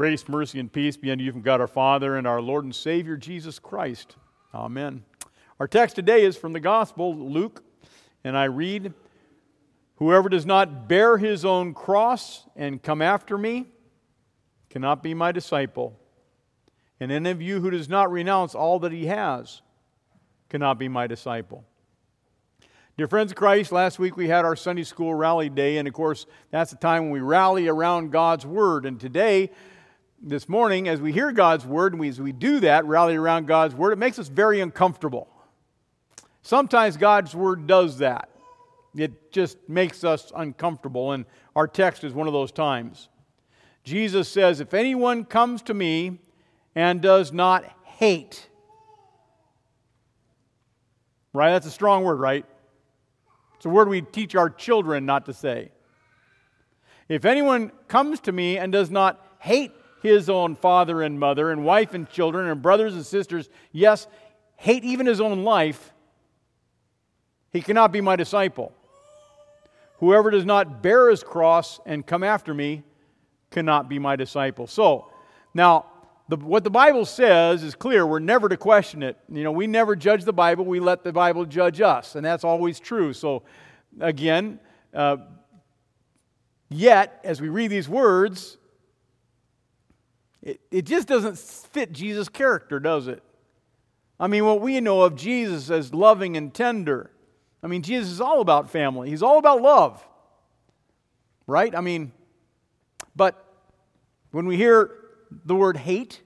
Grace, mercy, and peace be unto you from God our Father and our Lord and Savior Jesus Christ. Amen. Our text today is from the Gospel, Luke, and I read Whoever does not bear his own cross and come after me cannot be my disciple. And any of you who does not renounce all that he has cannot be my disciple. Dear friends of Christ, last week we had our Sunday school rally day, and of course, that's the time when we rally around God's Word. And today, this morning, as we hear God's Word, and we, as we do that, rally around God's Word, it makes us very uncomfortable. Sometimes God's Word does that. It just makes us uncomfortable, and our text is one of those times. Jesus says, If anyone comes to me and does not hate, right? That's a strong word, right? It's a word we teach our children not to say. If anyone comes to me and does not hate his own father and mother, and wife and children, and brothers and sisters, yes, hate even his own life, he cannot be my disciple. Whoever does not bear his cross and come after me cannot be my disciple. So, now, the, what the Bible says is clear. We're never to question it. You know, we never judge the Bible, we let the Bible judge us, and that's always true. So, again, uh, yet, as we read these words, it, it just doesn't fit Jesus' character, does it? I mean, what we know of Jesus as loving and tender. I mean, Jesus is all about family, he's all about love, right? I mean, but when we hear the word hate,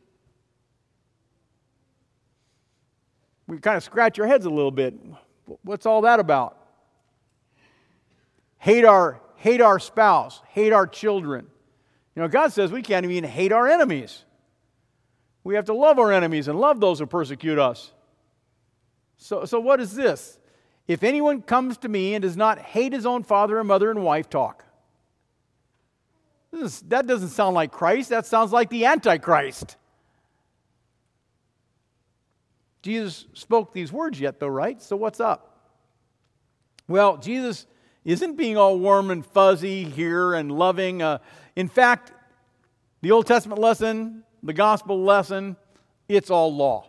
we kind of scratch our heads a little bit. What's all that about? Hate our, hate our spouse, hate our children. You know, God says we can't even hate our enemies. We have to love our enemies and love those who persecute us. So, so what is this? If anyone comes to me and does not hate his own father and mother and wife, talk. That doesn't sound like Christ. That sounds like the Antichrist. Jesus spoke these words yet, though, right? So what's up? Well, Jesus isn't being all warm and fuzzy here and loving. Uh, in fact, the Old Testament lesson, the gospel lesson, it's all law.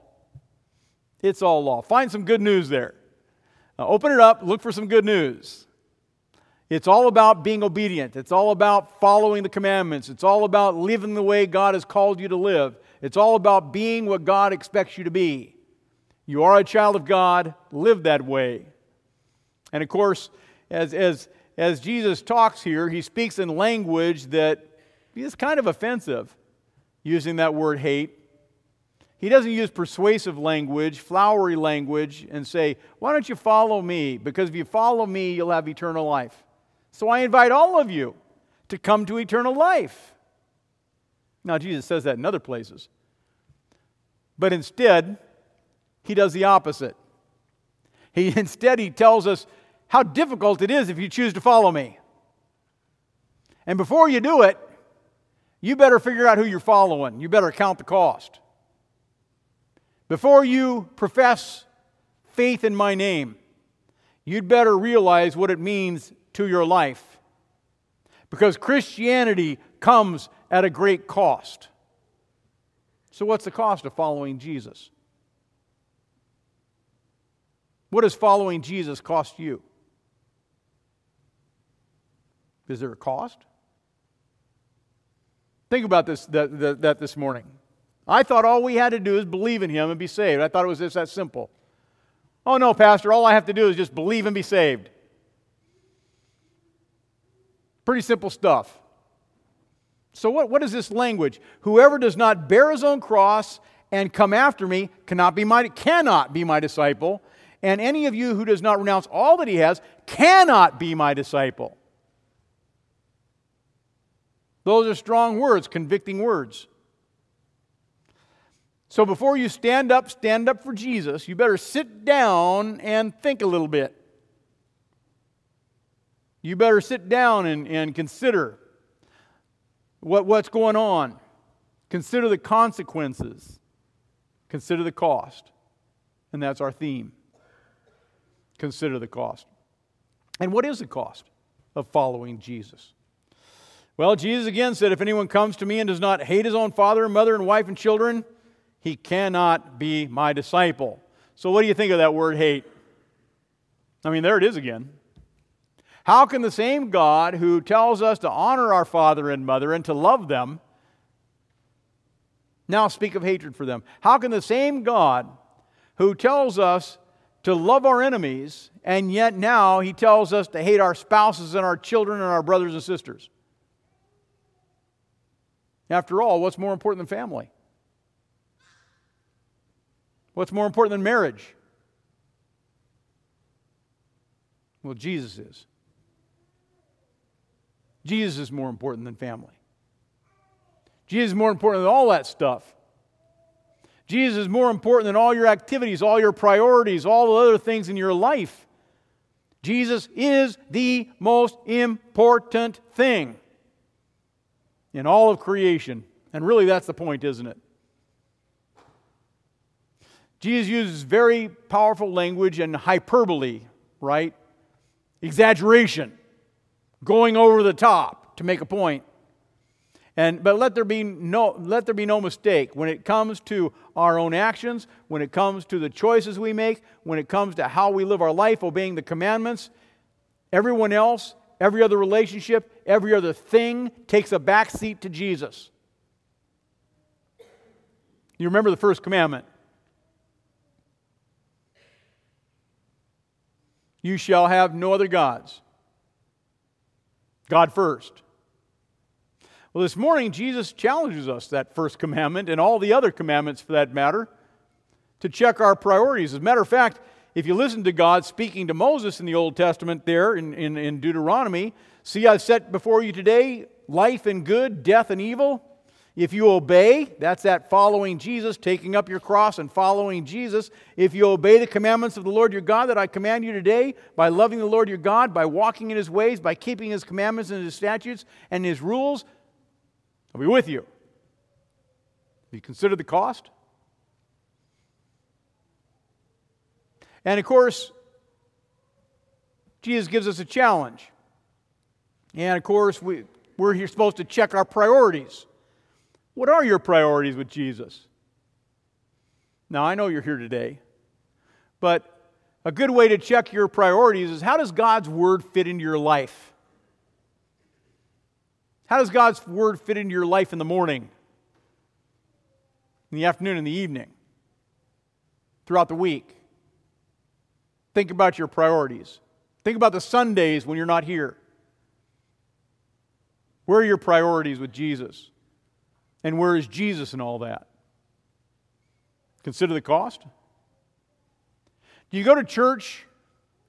It's all law. Find some good news there. Now, open it up, look for some good news. It's all about being obedient. It's all about following the commandments. It's all about living the way God has called you to live. It's all about being what God expects you to be. You are a child of God, live that way. And of course, as, as, as Jesus talks here, he speaks in language that is kind of offensive, using that word hate. He doesn't use persuasive language, flowery language, and say, Why don't you follow me? Because if you follow me, you'll have eternal life. So I invite all of you to come to eternal life. Now, Jesus says that in other places. But instead, he does the opposite. He instead he tells us how difficult it is if you choose to follow me. And before you do it, you better figure out who you're following. You better count the cost. Before you profess faith in my name, you'd better realize what it means to your life. Because Christianity comes at a great cost. So, what's the cost of following Jesus? What does following Jesus cost you? Is there a cost? Think about this that, that, that, this morning. I thought all we had to do is believe in him and be saved. I thought it was just that simple. Oh no, Pastor, all I have to do is just believe and be saved. Pretty simple stuff. So, what, what is this language? Whoever does not bear his own cross and come after me cannot be my, cannot be my disciple. And any of you who does not renounce all that he has cannot be my disciple. Those are strong words, convicting words. So before you stand up, stand up for Jesus, you better sit down and think a little bit you better sit down and, and consider what, what's going on. Consider the consequences. Consider the cost. And that's our theme. Consider the cost. And what is the cost of following Jesus? Well, Jesus again said, If anyone comes to me and does not hate his own father and mother and wife and children, he cannot be my disciple. So, what do you think of that word hate? I mean, there it is again. How can the same God who tells us to honor our father and mother and to love them now speak of hatred for them? How can the same God who tells us to love our enemies and yet now he tells us to hate our spouses and our children and our brothers and sisters? After all, what's more important than family? What's more important than marriage? Well, Jesus is. Jesus is more important than family. Jesus is more important than all that stuff. Jesus is more important than all your activities, all your priorities, all the other things in your life. Jesus is the most important thing in all of creation. And really, that's the point, isn't it? Jesus uses very powerful language and hyperbole, right? Exaggeration, going over the top to make a point. And, but let there, be no, let there be no mistake. When it comes to our own actions, when it comes to the choices we make, when it comes to how we live our life, obeying the commandments, everyone else Every other relationship, every other thing takes a back seat to Jesus. You remember the first commandment You shall have no other gods. God first. Well, this morning, Jesus challenges us, that first commandment, and all the other commandments for that matter, to check our priorities. As a matter of fact, if you listen to God speaking to Moses in the Old Testament there in, in, in Deuteronomy, see, I've set before you today life and good, death and evil. If you obey, that's that following Jesus, taking up your cross and following Jesus. If you obey the commandments of the Lord your God that I command you today, by loving the Lord your God, by walking in his ways, by keeping his commandments and his statutes and his rules, I'll be with you. Have you considered the cost? And of course, Jesus gives us a challenge. And of course, we, we're here supposed to check our priorities. What are your priorities with Jesus? Now, I know you're here today, but a good way to check your priorities is how does God's Word fit into your life? How does God's Word fit into your life in the morning, in the afternoon, in the evening, throughout the week? Think about your priorities. Think about the Sundays when you're not here. Where are your priorities with Jesus? And where is Jesus in all that? Consider the cost. Do you go to church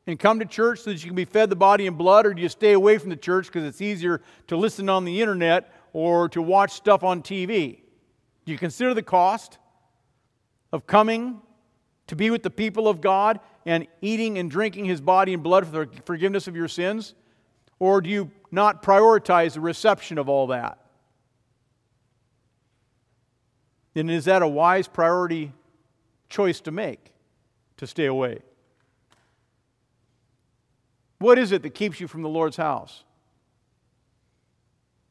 and come to church so that you can be fed the body and blood, or do you stay away from the church because it's easier to listen on the internet or to watch stuff on TV? Do you consider the cost of coming to be with the people of God and eating and drinking his body and blood for the forgiveness of your sins? Or do you not prioritize the reception of all that? And is that a wise priority choice to make to stay away? What is it that keeps you from the Lord's house?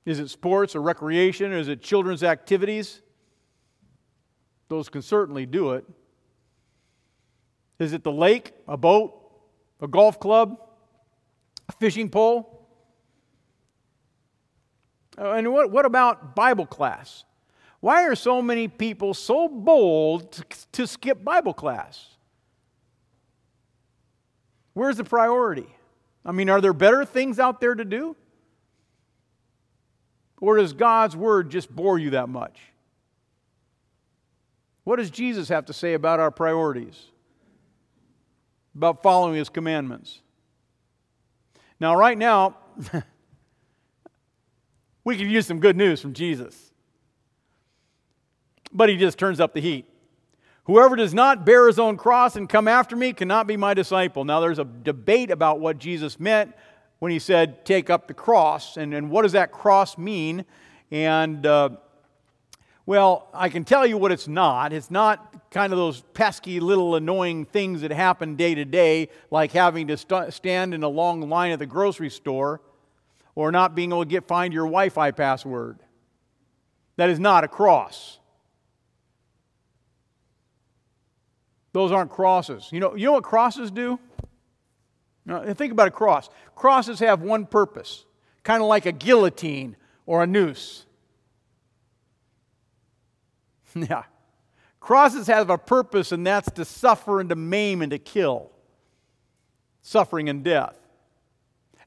Is it sports or recreation? Or is it children's activities? Those can certainly do it. Is it the lake, a boat, a golf club, a fishing pole? Uh, and what, what about Bible class? Why are so many people so bold to, to skip Bible class? Where's the priority? I mean, are there better things out there to do? Or does God's word just bore you that much? What does Jesus have to say about our priorities? About following his commandments. Now, right now, we could use some good news from Jesus. But he just turns up the heat. Whoever does not bear his own cross and come after me cannot be my disciple. Now, there's a debate about what Jesus meant when he said, take up the cross, and, and what does that cross mean? And uh, well, I can tell you what it's not. It's not kind of those pesky little annoying things that happen day to day, like having to st- stand in a long line at the grocery store. or not being able to get find your Wi-Fi password. That is not a cross. Those aren't crosses. You know, you know what crosses do? Think about a cross. Crosses have one purpose, kind of like a guillotine or a noose. yeah. Crosses have a purpose, and that's to suffer and to maim and to kill. Suffering and death.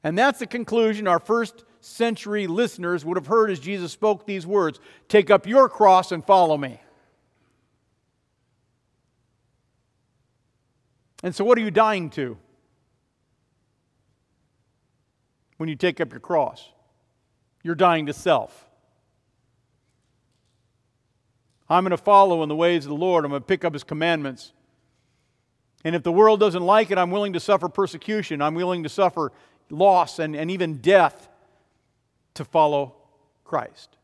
And that's the conclusion our first century listeners would have heard as Jesus spoke these words Take up your cross and follow me. And so, what are you dying to when you take up your cross? You're dying to self. I'm going to follow in the ways of the Lord. I'm going to pick up his commandments. And if the world doesn't like it, I'm willing to suffer persecution. I'm willing to suffer loss and, and even death to follow Christ.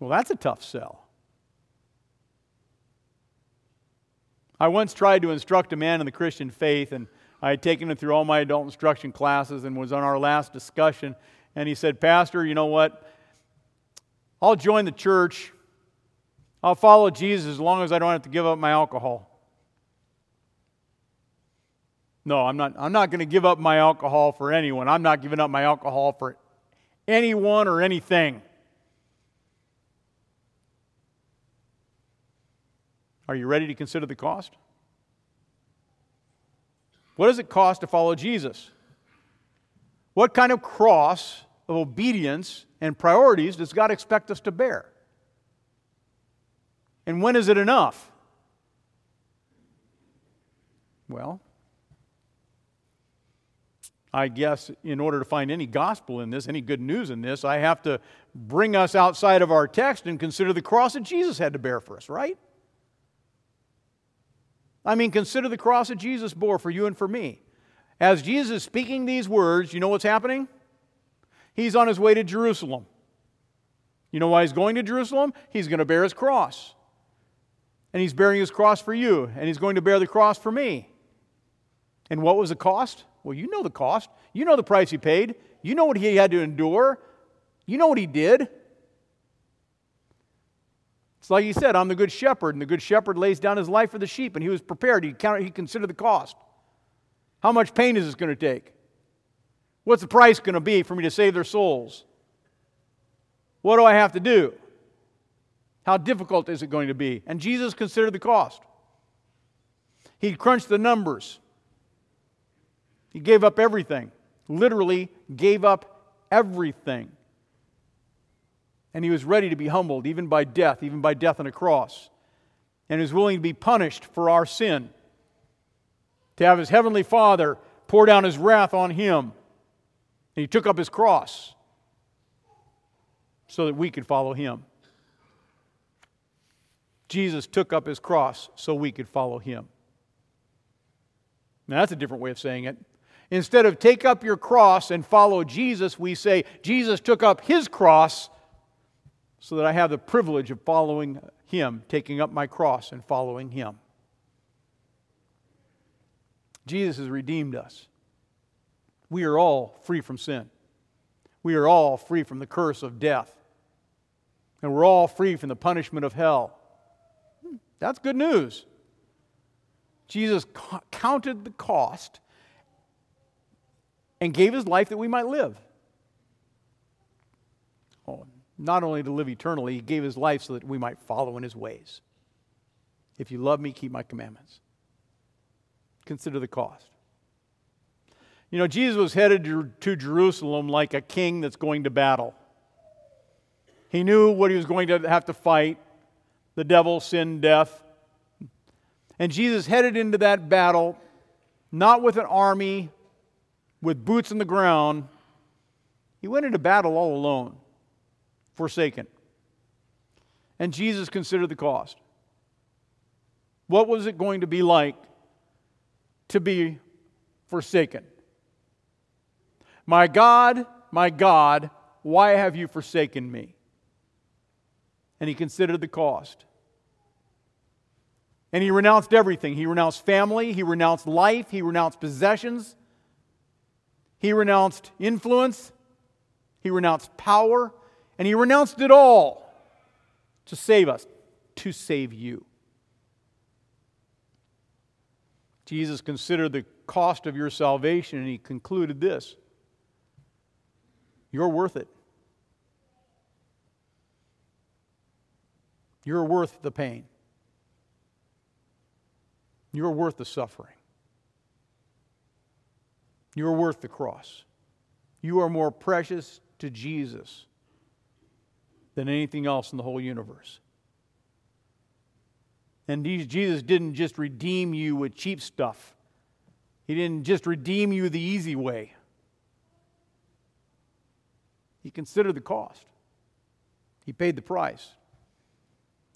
Well, that's a tough sell. I once tried to instruct a man in the Christian faith, and I had taken him through all my adult instruction classes and was on our last discussion. And he said, Pastor, you know what? I'll join the church. I'll follow Jesus as long as I don't have to give up my alcohol. No, I'm not, I'm not going to give up my alcohol for anyone. I'm not giving up my alcohol for anyone or anything. Are you ready to consider the cost? What does it cost to follow Jesus? What kind of cross of obedience and priorities does God expect us to bear? And when is it enough? Well, I guess in order to find any gospel in this, any good news in this, I have to bring us outside of our text and consider the cross that Jesus had to bear for us, right? I mean, consider the cross that Jesus bore for you and for me. As Jesus is speaking these words, you know what's happening? He's on his way to Jerusalem. You know why he's going to Jerusalem? He's going to bear his cross. And he's bearing his cross for you, and he's going to bear the cross for me. And what was the cost? Well, you know the cost. You know the price he paid. You know what he had to endure. You know what he did. It's like he said, I'm the good shepherd, and the good shepherd lays down his life for the sheep, and he was prepared. He, counted, he considered the cost. How much pain is this going to take? What's the price going to be for me to save their souls? What do I have to do? How difficult is it going to be? And Jesus considered the cost. He crunched the numbers. He gave up everything, literally gave up everything. And he was ready to be humbled, even by death, even by death on a cross. And he was willing to be punished for our sin, to have his heavenly Father pour down his wrath on him. And he took up his cross so that we could follow him. Jesus took up his cross so we could follow him. Now, that's a different way of saying it. Instead of take up your cross and follow Jesus, we say, Jesus took up his cross so that I have the privilege of following him, taking up my cross and following him. Jesus has redeemed us. We are all free from sin. We are all free from the curse of death. And we're all free from the punishment of hell. That's good news. Jesus counted the cost and gave his life that we might live. Oh, not only to live eternally, he gave his life so that we might follow in his ways. If you love me, keep my commandments. Consider the cost. You know, Jesus was headed to Jerusalem like a king that's going to battle. He knew what he was going to have to fight the devil, sin, death. And Jesus headed into that battle not with an army, with boots on the ground, he went into battle all alone, forsaken. And Jesus considered the cost. What was it going to be like to be forsaken? My God, my God, why have you forsaken me? And he considered the cost. And he renounced everything. He renounced family, he renounced life, he renounced possessions, He renounced influence, he renounced power, and he renounced it all to save us, to save you. Jesus considered the cost of your salvation and he concluded this You're worth it. You're worth the pain. You're worth the suffering. You're worth the cross. You are more precious to Jesus than anything else in the whole universe. And Jesus didn't just redeem you with cheap stuff, He didn't just redeem you the easy way. He considered the cost, He paid the price.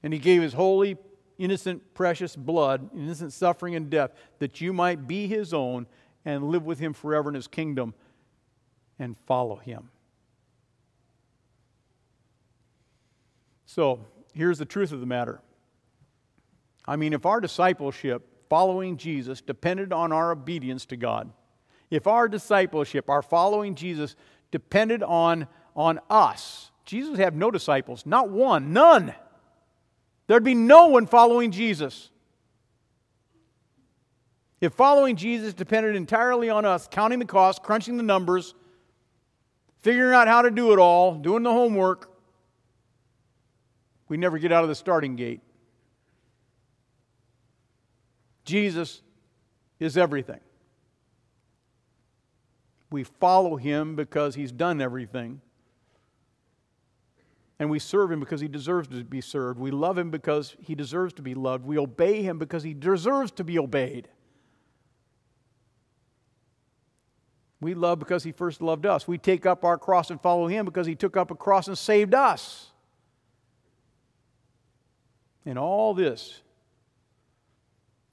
And He gave His holy, innocent, precious blood, innocent suffering and death, that you might be His own and live with Him forever in His kingdom and follow Him. So, here's the truth of the matter. I mean, if our discipleship, following Jesus, depended on our obedience to God, if our discipleship, our following Jesus, depended on, on us, Jesus have no disciples, not one, none. There'd be no one following Jesus. If following Jesus depended entirely on us, counting the cost, crunching the numbers, figuring out how to do it all, doing the homework, we never get out of the starting gate. Jesus is everything. We follow him because he's done everything. And we serve him because he deserves to be served. We love him because he deserves to be loved. We obey him because he deserves to be obeyed. We love because he first loved us. We take up our cross and follow him because he took up a cross and saved us. And all this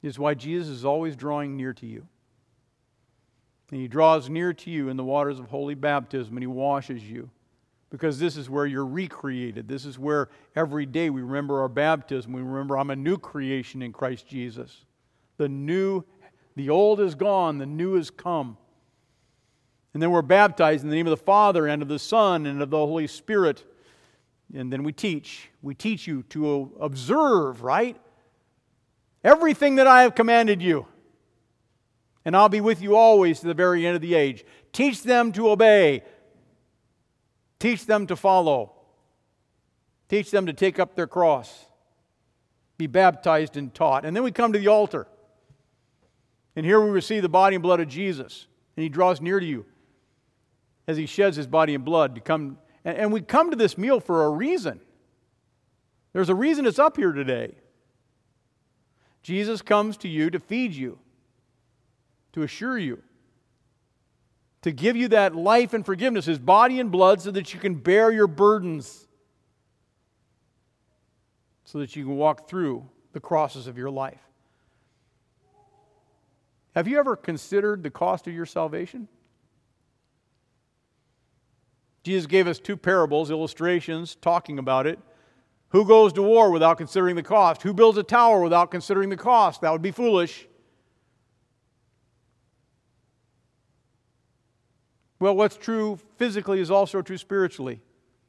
is why Jesus is always drawing near to you. And he draws near to you in the waters of holy baptism and he washes you. Because this is where you're recreated. This is where every day we remember our baptism. We remember I'm a new creation in Christ Jesus. The new, the old is gone, the new is come. And then we're baptized in the name of the Father and of the Son and of the Holy Spirit. And then we teach. We teach you to observe, right? Everything that I have commanded you. And I'll be with you always to the very end of the age. Teach them to obey. Teach them to follow. Teach them to take up their cross. Be baptized and taught. And then we come to the altar. And here we receive the body and blood of Jesus. And he draws near to you as he sheds his body and blood to come. And we come to this meal for a reason. There's a reason it's up here today. Jesus comes to you to feed you, to assure you, to give you that life and forgiveness, his body and blood, so that you can bear your burdens, so that you can walk through the crosses of your life. Have you ever considered the cost of your salvation? Jesus gave us two parables, illustrations, talking about it. Who goes to war without considering the cost? Who builds a tower without considering the cost? That would be foolish. Well, what's true physically is also true spiritually.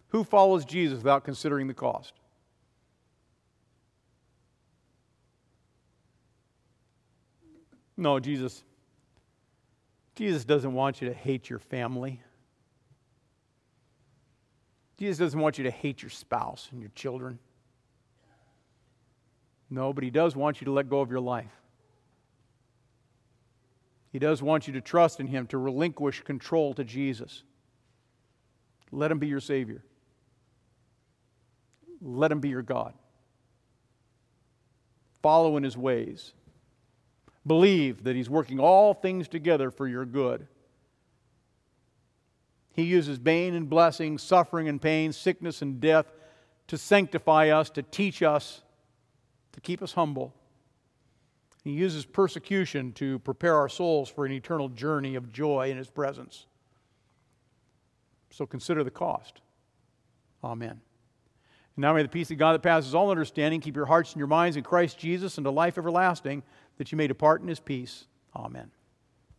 Who follows Jesus without considering the cost? No, Jesus. Jesus doesn't want you to hate your family. Jesus doesn't want you to hate your spouse and your children. No, but He does want you to let go of your life. He does want you to trust in Him, to relinquish control to Jesus. Let Him be your Savior. Let Him be your God. Follow in His ways. Believe that He's working all things together for your good. He uses pain and blessing, suffering and pain, sickness and death to sanctify us, to teach us, to keep us humble. He uses persecution to prepare our souls for an eternal journey of joy in His presence. So consider the cost. Amen. And now may the peace of God that passes all understanding keep your hearts and your minds in Christ Jesus unto life everlasting, that you may depart in His peace. Amen.